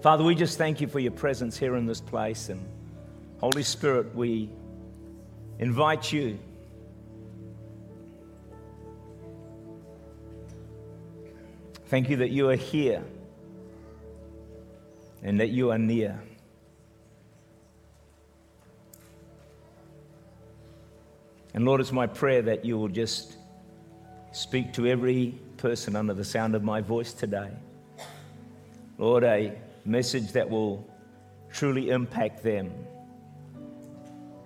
Father, we just thank you for your presence here in this place. And Holy Spirit, we invite you. Thank you that you are here and that you are near. And Lord, it's my prayer that you will just speak to every person under the sound of my voice today. Lord, a message that will truly impact them.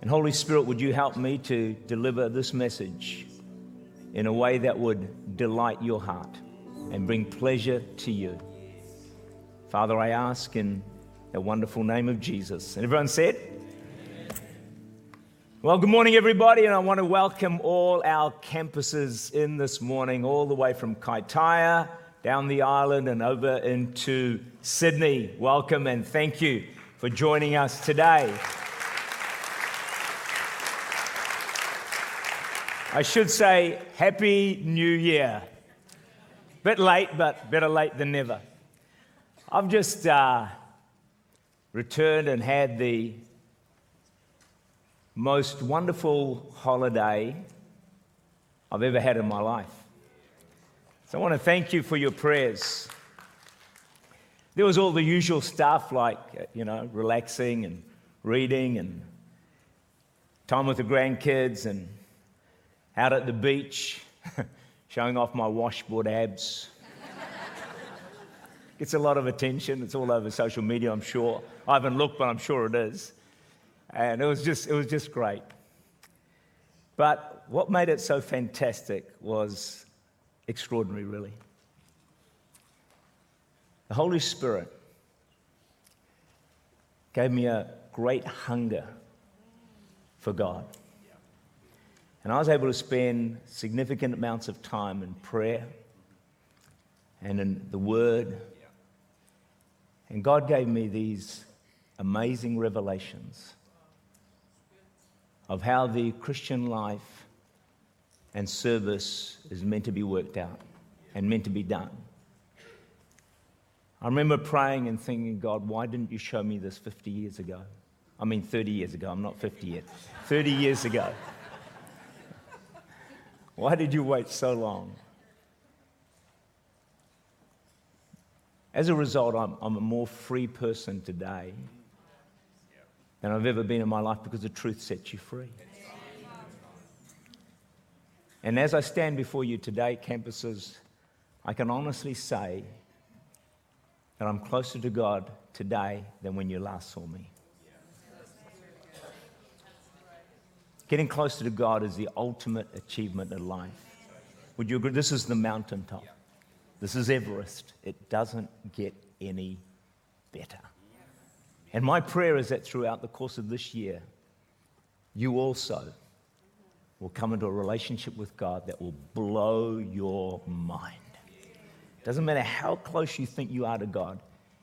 And Holy Spirit, would you help me to deliver this message in a way that would delight your heart and bring pleasure to you? Father, I ask in the wonderful name of Jesus. And everyone said, well, good morning, everybody, and I want to welcome all our campuses in this morning, all the way from Kaitaia down the island and over into Sydney. Welcome and thank you for joining us today. I should say, Happy New Year. Bit late, but better late than never. I've just uh, returned and had the most wonderful holiday I've ever had in my life. So I want to thank you for your prayers. There was all the usual stuff like, uh, you know, relaxing and reading and time with the grandkids and out at the beach, showing off my washboard abs. Gets a lot of attention. It's all over social media, I'm sure. I haven't looked, but I'm sure it is. And it was just, it was just great. But what made it so fantastic was extraordinary, really. The Holy Spirit gave me a great hunger for God. And I was able to spend significant amounts of time in prayer and in the Word. And God gave me these amazing revelations of how the Christian life and service is meant to be worked out and meant to be done. I remember praying and thinking, God, why didn't you show me this 50 years ago? I mean, 30 years ago. I'm not 50 yet. 30 years ago. why did you wait so long? As a result, I'm, I'm, a more free person today than I've ever been in my life because the truth sets you free. And as I stand before you today, campuses, I can honestly say that I'm closer to God today than when you last saw me. Getting closer to God is the ultimate achievement in life. Would you agree? This is the mountaintop. This is Everest. It doesn't get any better. And my prayer is that throughout the course of this year, you also will come into a relationship with God that will blow your mind. Doesn't matter how close you think you are to God,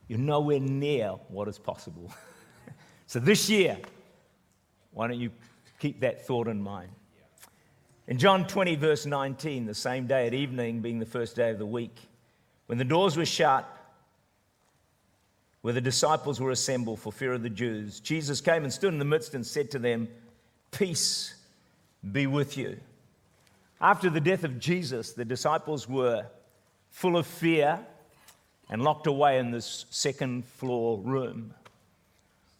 you're nowhere near what is possible. so this year, why don't you keep that thought in mind? In John 20, verse 19, the same day at evening, being the first day of the week, when the doors were shut, where the disciples were assembled for fear of the Jews, Jesus came and stood in the midst and said to them, Peace be with you. After the death of Jesus, the disciples were full of fear and locked away in this second floor room.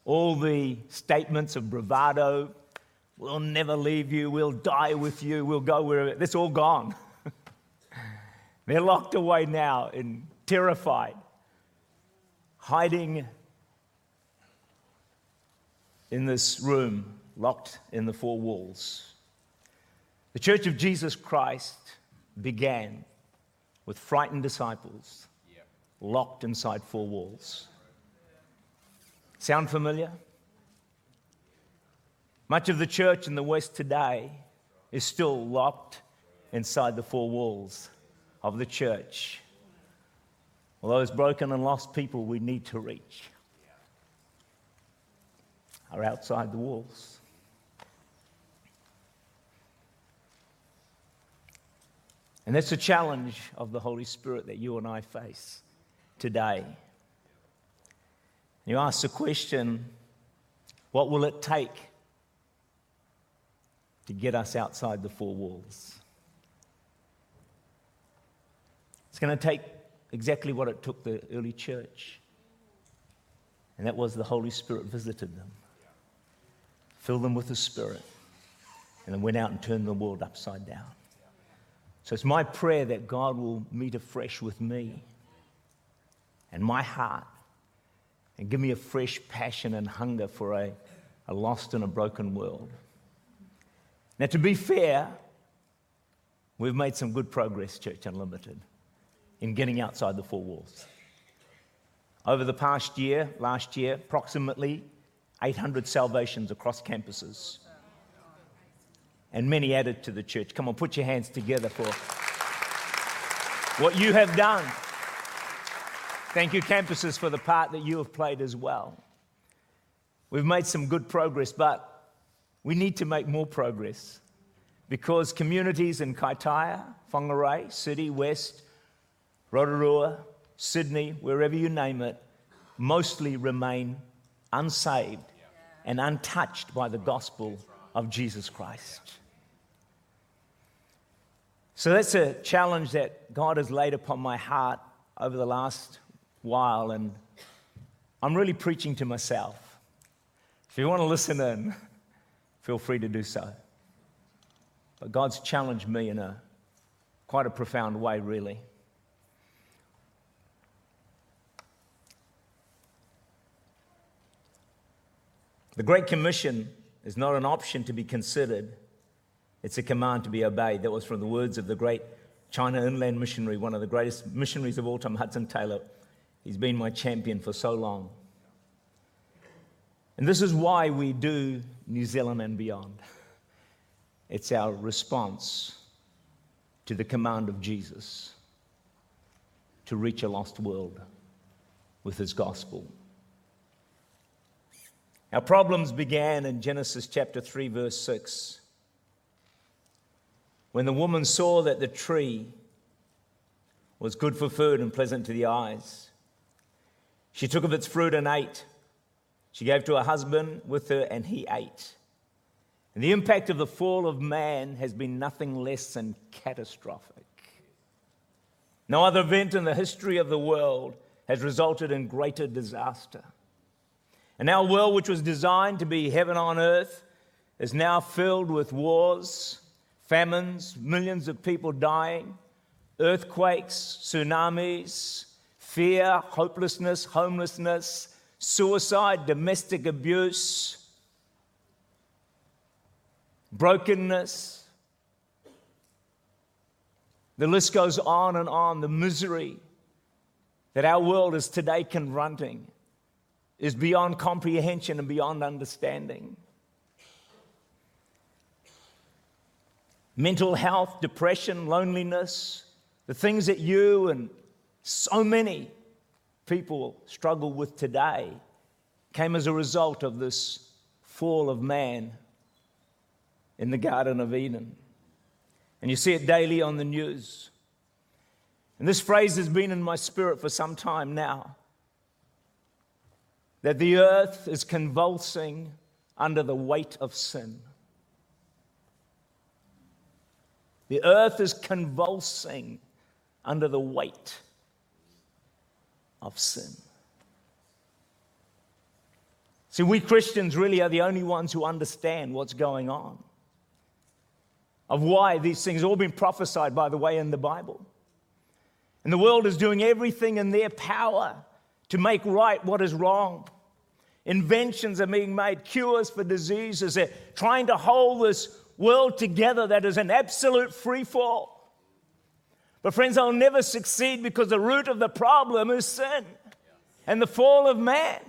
All the statements of bravado, we'll never leave you, we'll die with you, we'll go wherever, that's all gone. They're locked away now and terrified, hiding in this room, locked in the four walls. The Church of Jesus Christ began with frightened disciples locked inside four walls. Sound familiar? Much of the church in the West today is still locked inside the four walls of the church. All those broken and lost people we need to reach are outside the walls. And that's the challenge of the Holy Spirit that you and I face today. You ask the question what will it take to get us outside the four walls? It's going to take exactly what it took the early church, and that was the Holy Spirit visited them, filled them with the Spirit, and then went out and turned the world upside down. So it's my prayer that God will meet afresh with me and my heart and give me a fresh passion and hunger for a, a lost and a broken world. Now, to be fair, we've made some good progress, Church Unlimited, in getting outside the four walls. Over the past year, last year, approximately 800 salvations across campuses and many added to the church. Come on, put your hands together for what you have done. Thank you, campuses, for the part that you have played as well. We've made some good progress, but we need to make more progress because communities in Kaitaia, Whangarei, City, West, Rotorua, Sydney, wherever you name it, mostly remain unsaved and untouched by the gospel of Jesus Christ. So that's a challenge that God has laid upon my heart over the last while, and I'm really preaching to myself. If you want to listen in, feel free to do so. But God's challenged me in a quite a profound way, really. The Great Commission is not an option to be considered it's a command to be obeyed. That was from the words of the great China inland missionary, one of the greatest missionaries of all time, Hudson Taylor. He's been my champion for so long. And this is why we do New Zealand and beyond. It's our response to the command of Jesus to reach a lost world with his gospel. Our problems began in Genesis chapter 3, verse 6. When the woman saw that the tree was good for food and pleasant to the eyes, she took of its fruit and ate. She gave to her husband with her, and he ate. And the impact of the fall of man has been nothing less than catastrophic. No other event in the history of the world has resulted in greater disaster. And our world, which was designed to be heaven on earth, is now filled with wars, famines, millions of people dying, earthquakes, tsunamis, fear, hopelessness, homelessness, suicide, domestic abuse, brokenness. The list goes on and on. The misery that our world is today confronting is beyond comprehension and beyond understanding. Mental health, depression, loneliness, the things that you and so many people struggle with today came as a result of this fall of man in the Garden of Eden. And you see it daily on the news. And this phrase has been in my spirit for some time now that the earth is convulsing under the weight of sin. The earth is convulsing under the weight of sin. See, we Christians really are the only ones who understand what's going on, of why these things all been prophesied, by the way, in the Bible. And the world is doing everything in their power to make right what is wrong. Inventions are being made, cures for diseases. They're trying to hold this world together that is an absolute free fall. But, friends, I'll never succeed because the root of the problem is sin and the fall of man.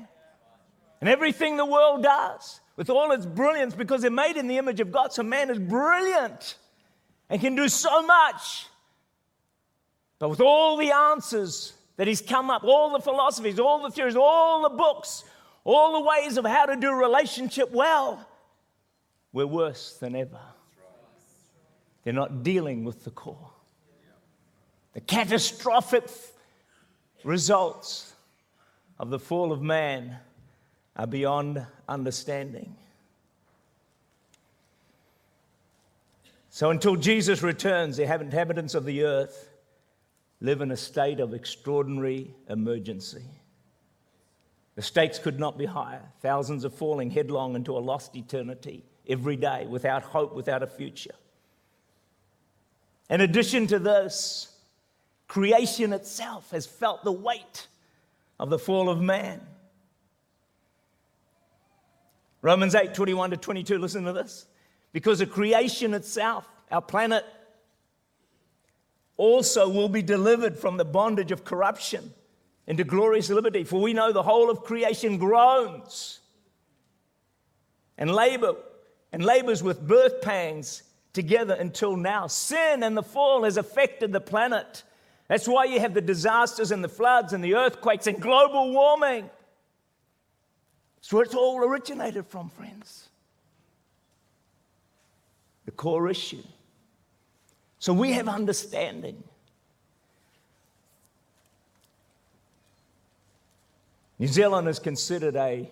And everything the world does, with all its brilliance, because they're made in the image of God, so man is brilliant and can do so much. But with all the answers that he's come up, all the philosophies, all the theories, all the books, all the ways of how to do relationship well, we're worse than ever. They're not dealing with the core. The catastrophic results of the fall of man are beyond understanding. So until Jesus returns, the inhabitants of the earth live in a state of extraordinary emergency. The stakes could not be higher. Thousands are falling headlong into a lost eternity every day without hope, without a future. In addition to this, creation itself has felt the weight of the fall of man. Romans 8 21 to 22, listen to this. Because of creation itself, our planet also will be delivered from the bondage of corruption into glorious liberty. For we know the whole of creation groans and labor and labors with birth pangs together until now. Sin and the fall has affected the planet. That's why you have the disasters and the floods and the earthquakes and global warming. It's where it's all originated from, friends. The core issue. So we have understanding. New Zealand is considered a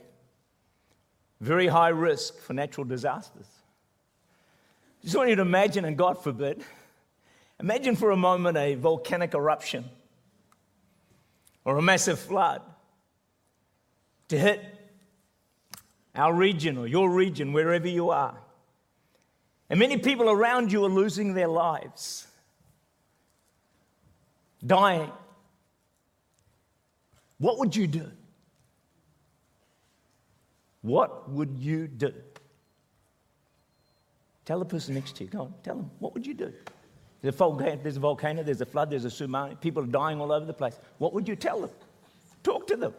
very high risk for natural disasters. Just want you to imagine, and God forbid, imagine for a moment a volcanic eruption or a massive flood to hit our region or your region, wherever you are. And many people around you are losing their lives, dying. What would you do? What would you do? Tell the person next to you. Go on, tell them. What would you do? There's a, volcano, there's a volcano, there's a flood, there's a tsunami. People are dying all over the place. What would you tell them? Talk to them.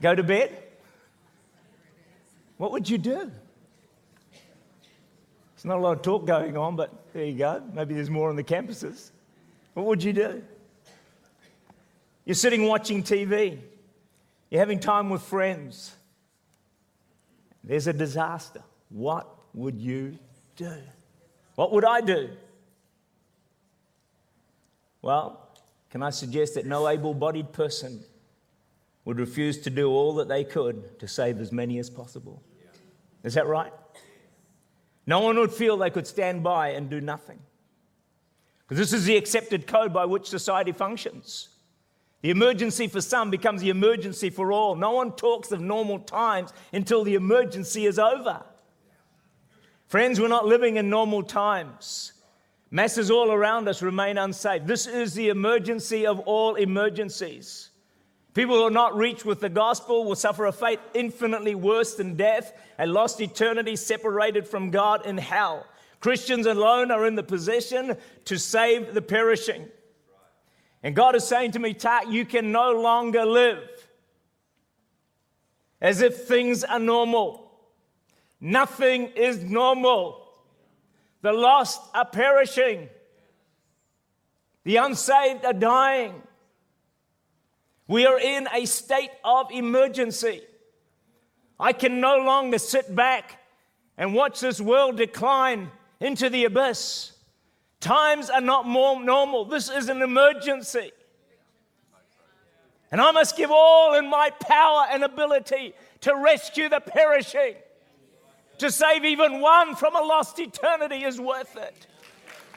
Go to bed? What would you do? There's not a lot of talk going on, but there you go. Maybe there's more on the campuses. What would you do? You're sitting watching TV, you're having time with friends. There's a disaster. What would you do? What would I do? Well, can I suggest that no able bodied person would refuse to do all that they could to save as many as possible? Is that right? No one would feel they could stand by and do nothing. Because this is the accepted code by which society functions. The emergency for some becomes the emergency for all. No one talks of normal times until the emergency is over. Friends, we're not living in normal times. Masses all around us remain unsafe. This is the emergency of all emergencies. People who are not reached with the gospel will suffer a fate infinitely worse than death, a lost eternity separated from God in hell. Christians alone are in the position to save the perishing. And God is saying to me, Tak, you can no longer live as if things are normal. Nothing is normal. The lost are perishing, the unsaved are dying. We are in a state of emergency. I can no longer sit back and watch this world decline into the abyss. Times are not more normal. This is an emergency. And I must give all in my power and ability to rescue the perishing. To save even one from a lost eternity is worth it.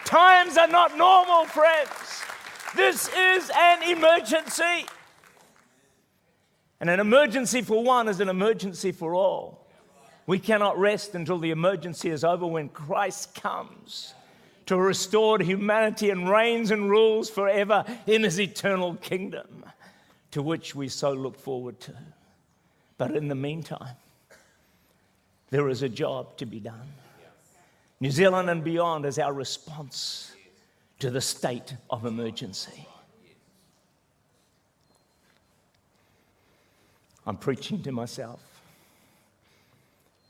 Times are not normal, friends. This is an emergency. And an emergency for one is an emergency for all. We cannot rest until the emergency is over when Christ comes to restore humanity and reigns and rules forever in his eternal kingdom, to which we so look forward to. But in the meantime, there is a job to be done. New Zealand and beyond is our response to the state of emergency. I'm preaching to myself.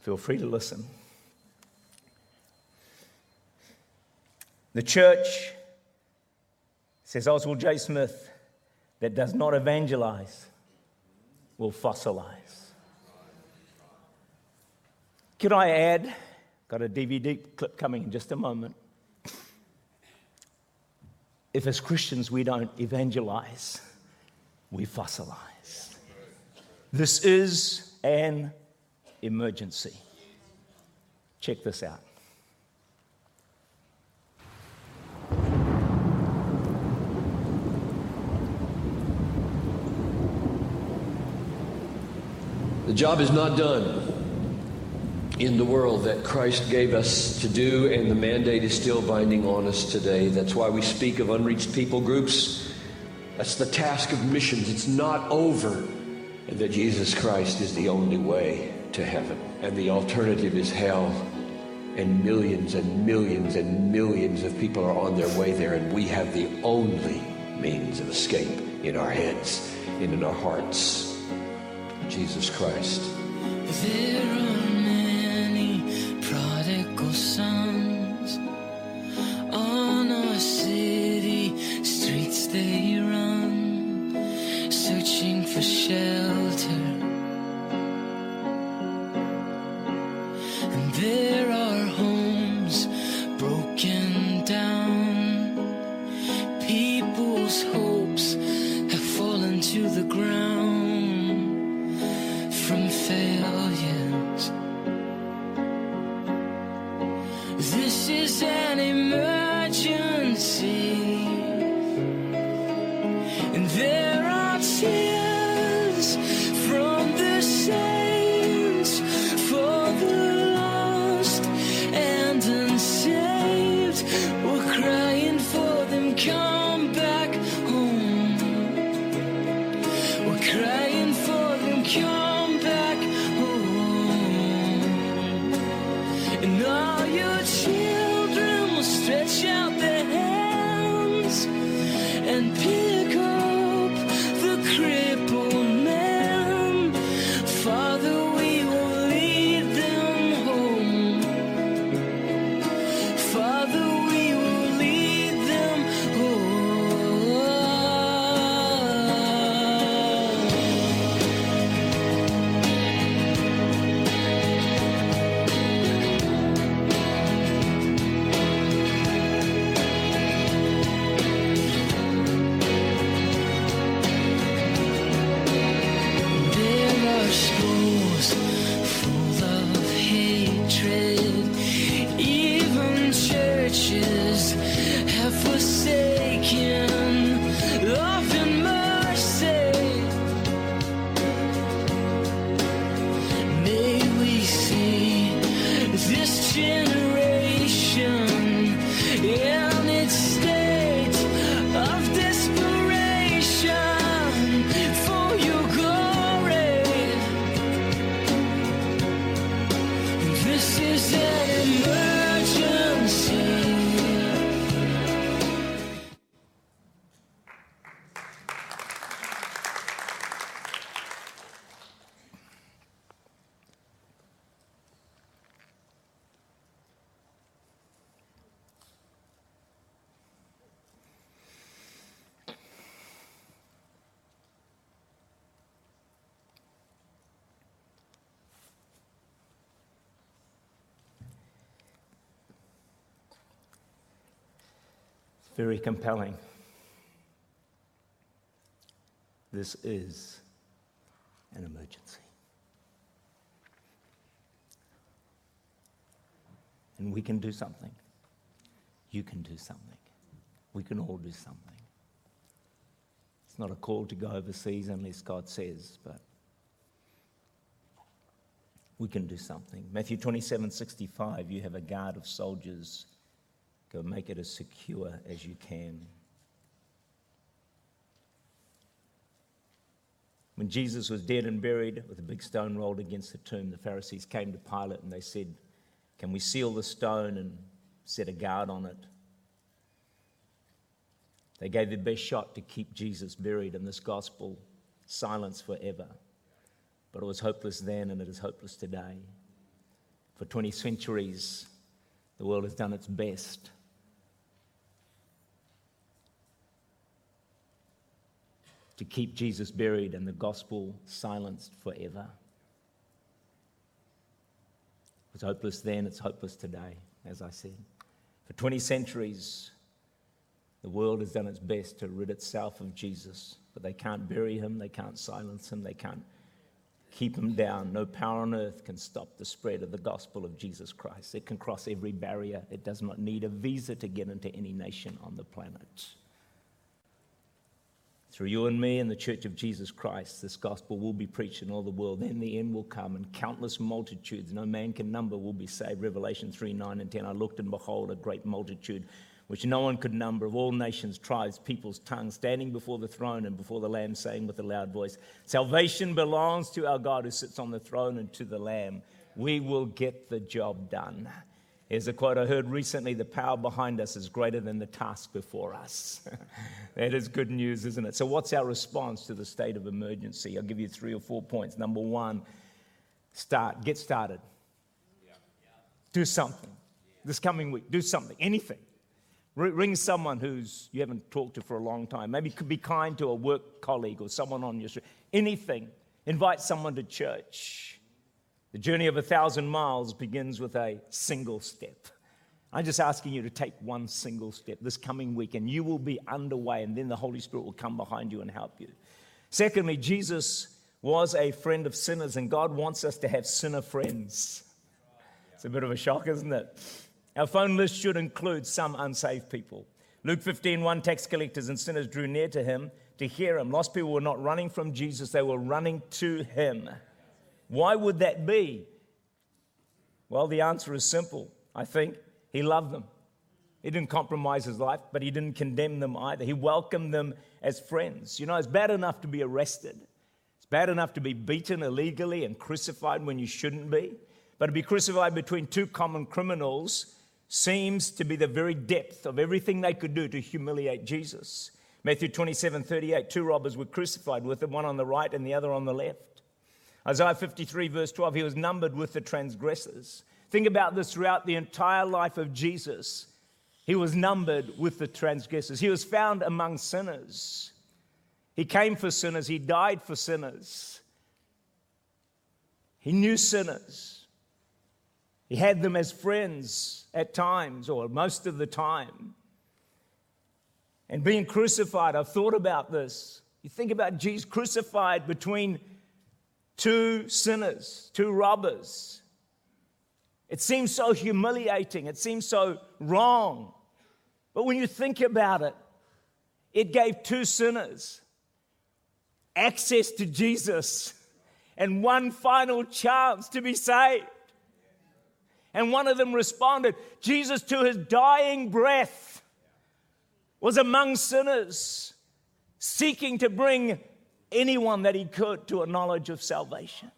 Feel free to listen. The church, says Oswald J. Smith, that does not evangelize will fossilize. Could I add? Got a DVD clip coming in just a moment. If as Christians we don't evangelize, we fossilize. This is an emergency. Check this out. Job is not done in the world that Christ gave us to do, and the mandate is still binding on us today. That's why we speak of unreached people groups. That's the task of missions. It's not over. And that Jesus Christ is the only way to heaven. And the alternative is hell. And millions and millions and millions of people are on their way there, and we have the only means of escape in our heads and in our hearts. Jesus Christ. There are many prodigal sons very compelling. This is an emergency. And we can do something. You can do something. We can all do something. It's not a call to go overseas unless God says, but we can do something. Matthew 27 65, you have a guard of soldiers. Go make it as secure as you can. When Jesus was dead and buried with a big stone rolled against the tomb, the Pharisees came to Pilate and they said, Can we seal the stone and set a guard on it? They gave their best shot to keep Jesus buried in this gospel silence forever. But it was hopeless then and it is hopeless today. For 20 centuries, the world has done its best to keep Jesus buried and the gospel silenced forever. It was hopeless then, it's hopeless today, as I said. For 20 centuries, the world has done its best to rid itself of Jesus, but they can't bury him, they can't silence him, they can't keep him down. No power on earth can stop the spread of the gospel of Jesus Christ. It can cross every barrier. It does not need a visa to get into any nation on the planet. Through you and me and the Church of Jesus Christ, this gospel will be preached in all the world. Then the end will come, and countless multitudes, no man can number, will be saved. Revelation 3 9 and 10. I looked, and behold, a great multitude, which no one could number, of all nations, tribes, peoples, tongues, standing before the throne and before the Lamb, saying with a loud voice, Salvation belongs to our God who sits on the throne and to the Lamb. We will get the job done. Here's a quote I heard recently the power behind us is greater than the task before us. that is good news, isn't it? So, what's our response to the state of emergency? I'll give you three or four points. Number one, start, get started. Do something. This coming week, do something, anything. Ring someone who's you haven't talked to for a long time. Maybe could be kind to a work colleague or someone on your street. Anything. Invite someone to church. The journey of a thousand miles begins with a single step. I'm just asking you to take one single step this coming week, and you will be underway, and then the Holy Spirit will come behind you and help you. Secondly, Jesus was a friend of sinners, and God wants us to have sinner friends. It's a bit of a shock, isn't it? Our phone list should include some unsaved people. Luke 15, one tax collectors and sinners drew near to him to hear him. Lost people were not running from Jesus, they were running to him. Why would that be? Well, the answer is simple. I think he loved them. He didn't compromise his life, but he didn't condemn them either. He welcomed them as friends. You know, it's bad enough to be arrested, it's bad enough to be beaten illegally and crucified when you shouldn't be. But to be crucified between two common criminals seems to be the very depth of everything they could do to humiliate Jesus. Matthew 27 38, two robbers were crucified with him, one on the right and the other on the left. Isaiah 53, verse 12, he was numbered with the transgressors. Think about this throughout the entire life of Jesus. He was numbered with the transgressors. He was found among sinners. He came for sinners. He died for sinners. He knew sinners. He had them as friends at times, or most of the time. And being crucified, I've thought about this. You think about Jesus crucified between two sinners, two robbers. It seems so humiliating. It seems so wrong. But when you think about it, it gave two sinners access to Jesus and one final chance to be saved. And one of them responded. Jesus, to his dying breath, was among sinners, seeking to bring anyone that he could to a knowledge of salvation.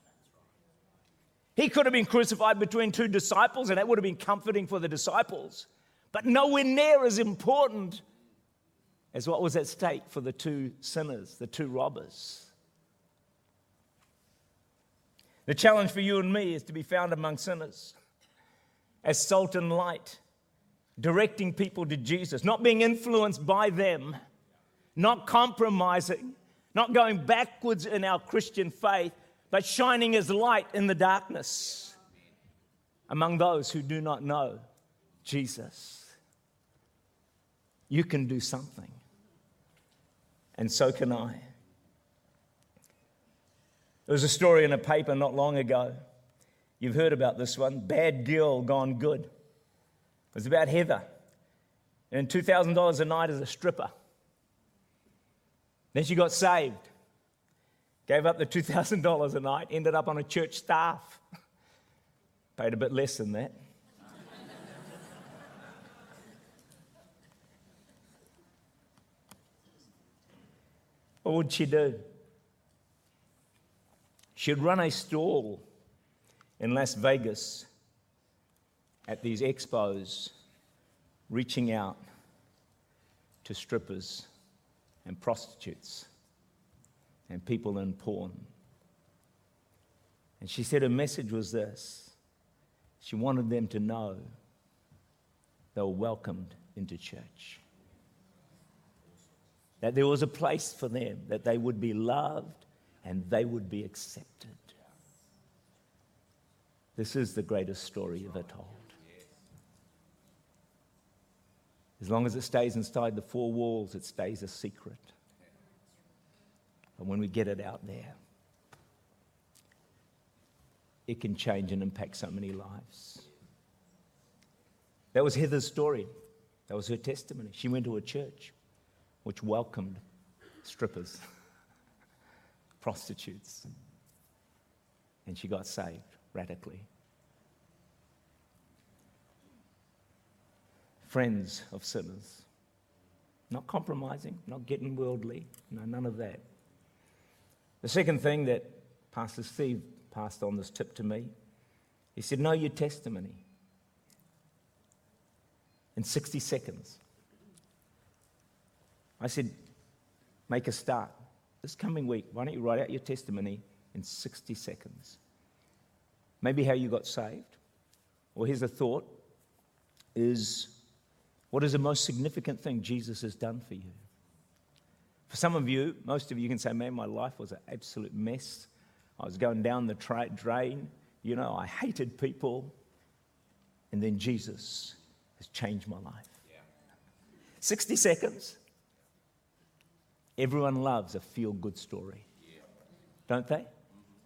He could have been crucified between two disciples, and that would have been comforting for the disciples, but nowhere near as important as what was at stake for the two sinners, the two robbers. The challenge for you and me is to be found among sinners as salt and light, directing people to Jesus, not being influenced by them, not compromising, not going backwards in our Christian faith, but shining as light in the darkness among those who do not know Jesus. You can do something, and so can I. There was a story in a paper not long ago. You've heard about this one Bad Girl Gone Good. It was about Heather. And $2,000 a night as a stripper. Then she got saved, gave up the $2,000 a night, ended up on a church staff. Paid a bit less than that. what would she do? She'd run a stall in Las Vegas at these expos, reaching out to strippers and prostitutes and people in porn. And she said her message was this she wanted them to know they were welcomed into church. That there was a place for them, that they would be loved and they would be accepted. This is the greatest story ever told. As long as it stays inside the four walls, it stays a secret. But when we get it out there, it can change and impact so many lives. That was Heather's story. That was her testimony. She went to a church which welcomed strippers, prostitutes, and she got saved radically. Friends of sinners, not compromising, not getting worldly, no, none of that. The second thing that Pastor Steve passed on this tip to me, he said, Know your testimony in 60 seconds. I said, Make a start. This coming week, why don't you write out your testimony in 60 seconds? Maybe how you got saved. Or here's a thought is what is the most significant thing Jesus has done for you? For some of you, most of you can say, man, my life was an absolute mess. I was going down the tra- drain. You know, I hated people. And then Jesus has changed my life. 60 seconds. Everyone loves a feel good story, don't they? Mm-hmm.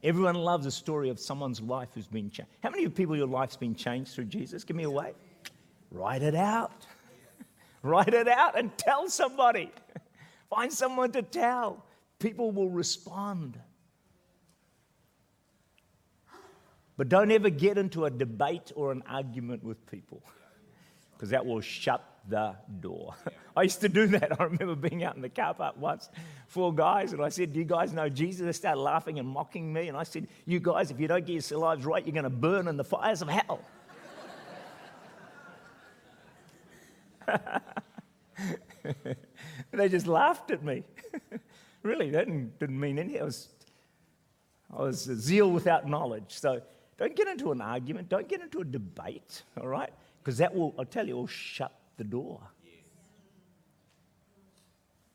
Everyone loves a story of someone's life who's been changed. How many of people your life's been changed through Jesus? Give me a wave. Write it out. Write it out and tell somebody. Find someone to tell. People will respond. But don't ever get into a debate or an argument with people because that will shut the door. I used to do that. I remember being out in the car park once, four guys, and I said, Do you guys know Jesus? They started laughing and mocking me. And I said, You guys, if you don't get your lives right, you're going to burn in the fires of hell. they just laughed at me. really, that didn't, didn't mean anything. I was, I was zeal without knowledge. So don't get into an argument. Don't get into a debate, all right? Because that will, I'll tell you, will shut the door.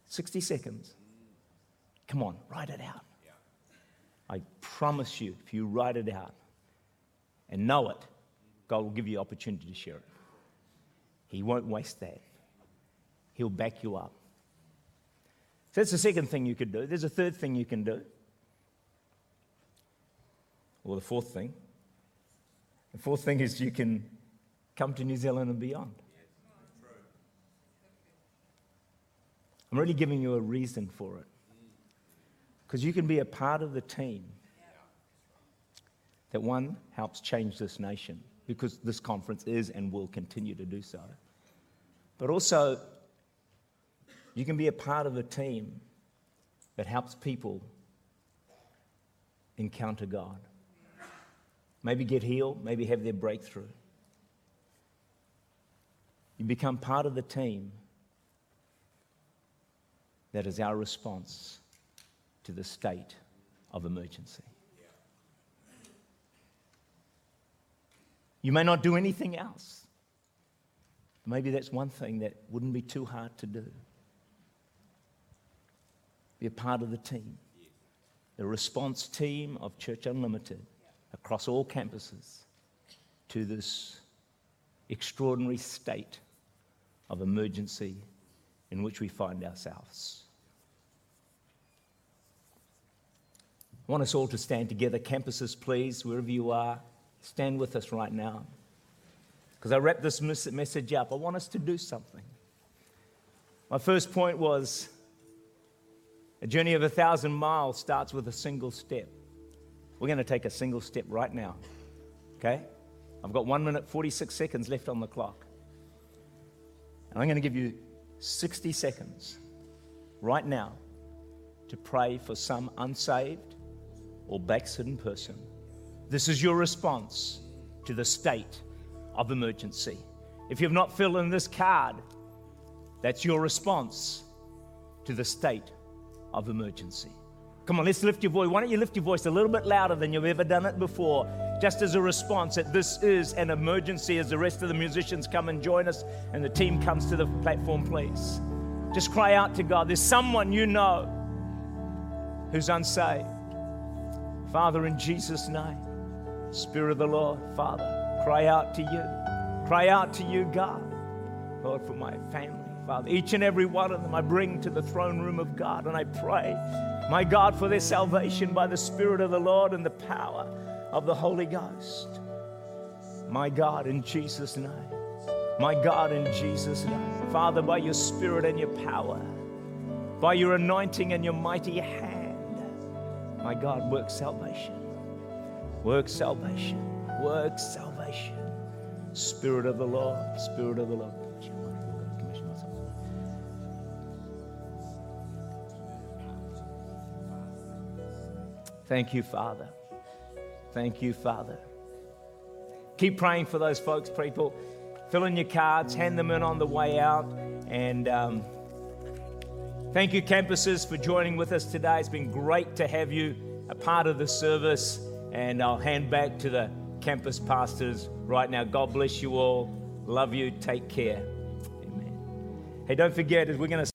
60 seconds. Come on, write it out. I promise you, if you write it out and know it, God will give you opportunity to share it. He won't waste that. He'll back you up. So that's the second thing you could do. There's a third thing you can do. Or the fourth thing. The fourth thing is you can come to New Zealand and beyond. I'm really giving you a reason for it. Because you can be a part of the team that one helps change this nation, because this conference is and will continue to do so. But also, you can be a part of a team that helps people encounter God. Maybe get healed, maybe have their breakthrough. You become part of the team that is our response to the state of emergency. You may not do anything else. Maybe that's one thing that wouldn't be too hard to do. Be a part of the team, the response team of Church Unlimited across all campuses to this extraordinary state of emergency in which we find ourselves. I want us all to stand together. Campuses, please, wherever you are, stand with us right now. Because I wrap this message up, I want us to do something. My first point was a journey of a thousand miles starts with a single step. We're going to take a single step right now. Okay? I've got one minute, 46 seconds left on the clock. And I'm going to give you 60 seconds right now to pray for some unsaved or backslidden person. This is your response to the state of emergency. If you've not filled in this card, that's your response to the state of emergency. Come on, let's lift your voice. Why don't you lift your voice a little bit louder than you've ever done it before, just as a response that this is an emergency as the rest of the musicians come and join us and the team comes to the platform, please. Just cry out to God. There's someone you know who's unsaved. Father, in Jesus' name, Spirit of the Lord, Father, cry out to you. Cry out to you, God. Lord, for my family, Father. Each and every one of them I bring to the throne room of God and I pray my God, for their salvation by the Spirit of the Lord and the power of the Holy Ghost. My God, in Jesus' name. My God, in Jesus' name. Father, by your Spirit and your power, by your anointing and your mighty hand, my God, work salvation. Work salvation. Work salvation. Spirit of the Lord, Spirit of the Lord. Thank you, Father. Thank you, Father. Keep praying for those folks, people. Fill in your cards, hand them in on the way out. And um, thank you, campuses, for joining with us today. It's been great to have you a part of the service. And I'll hand back to the campus pastors right now. God bless you all. Love you. Take care. Amen. Hey, don't forget, as we're going to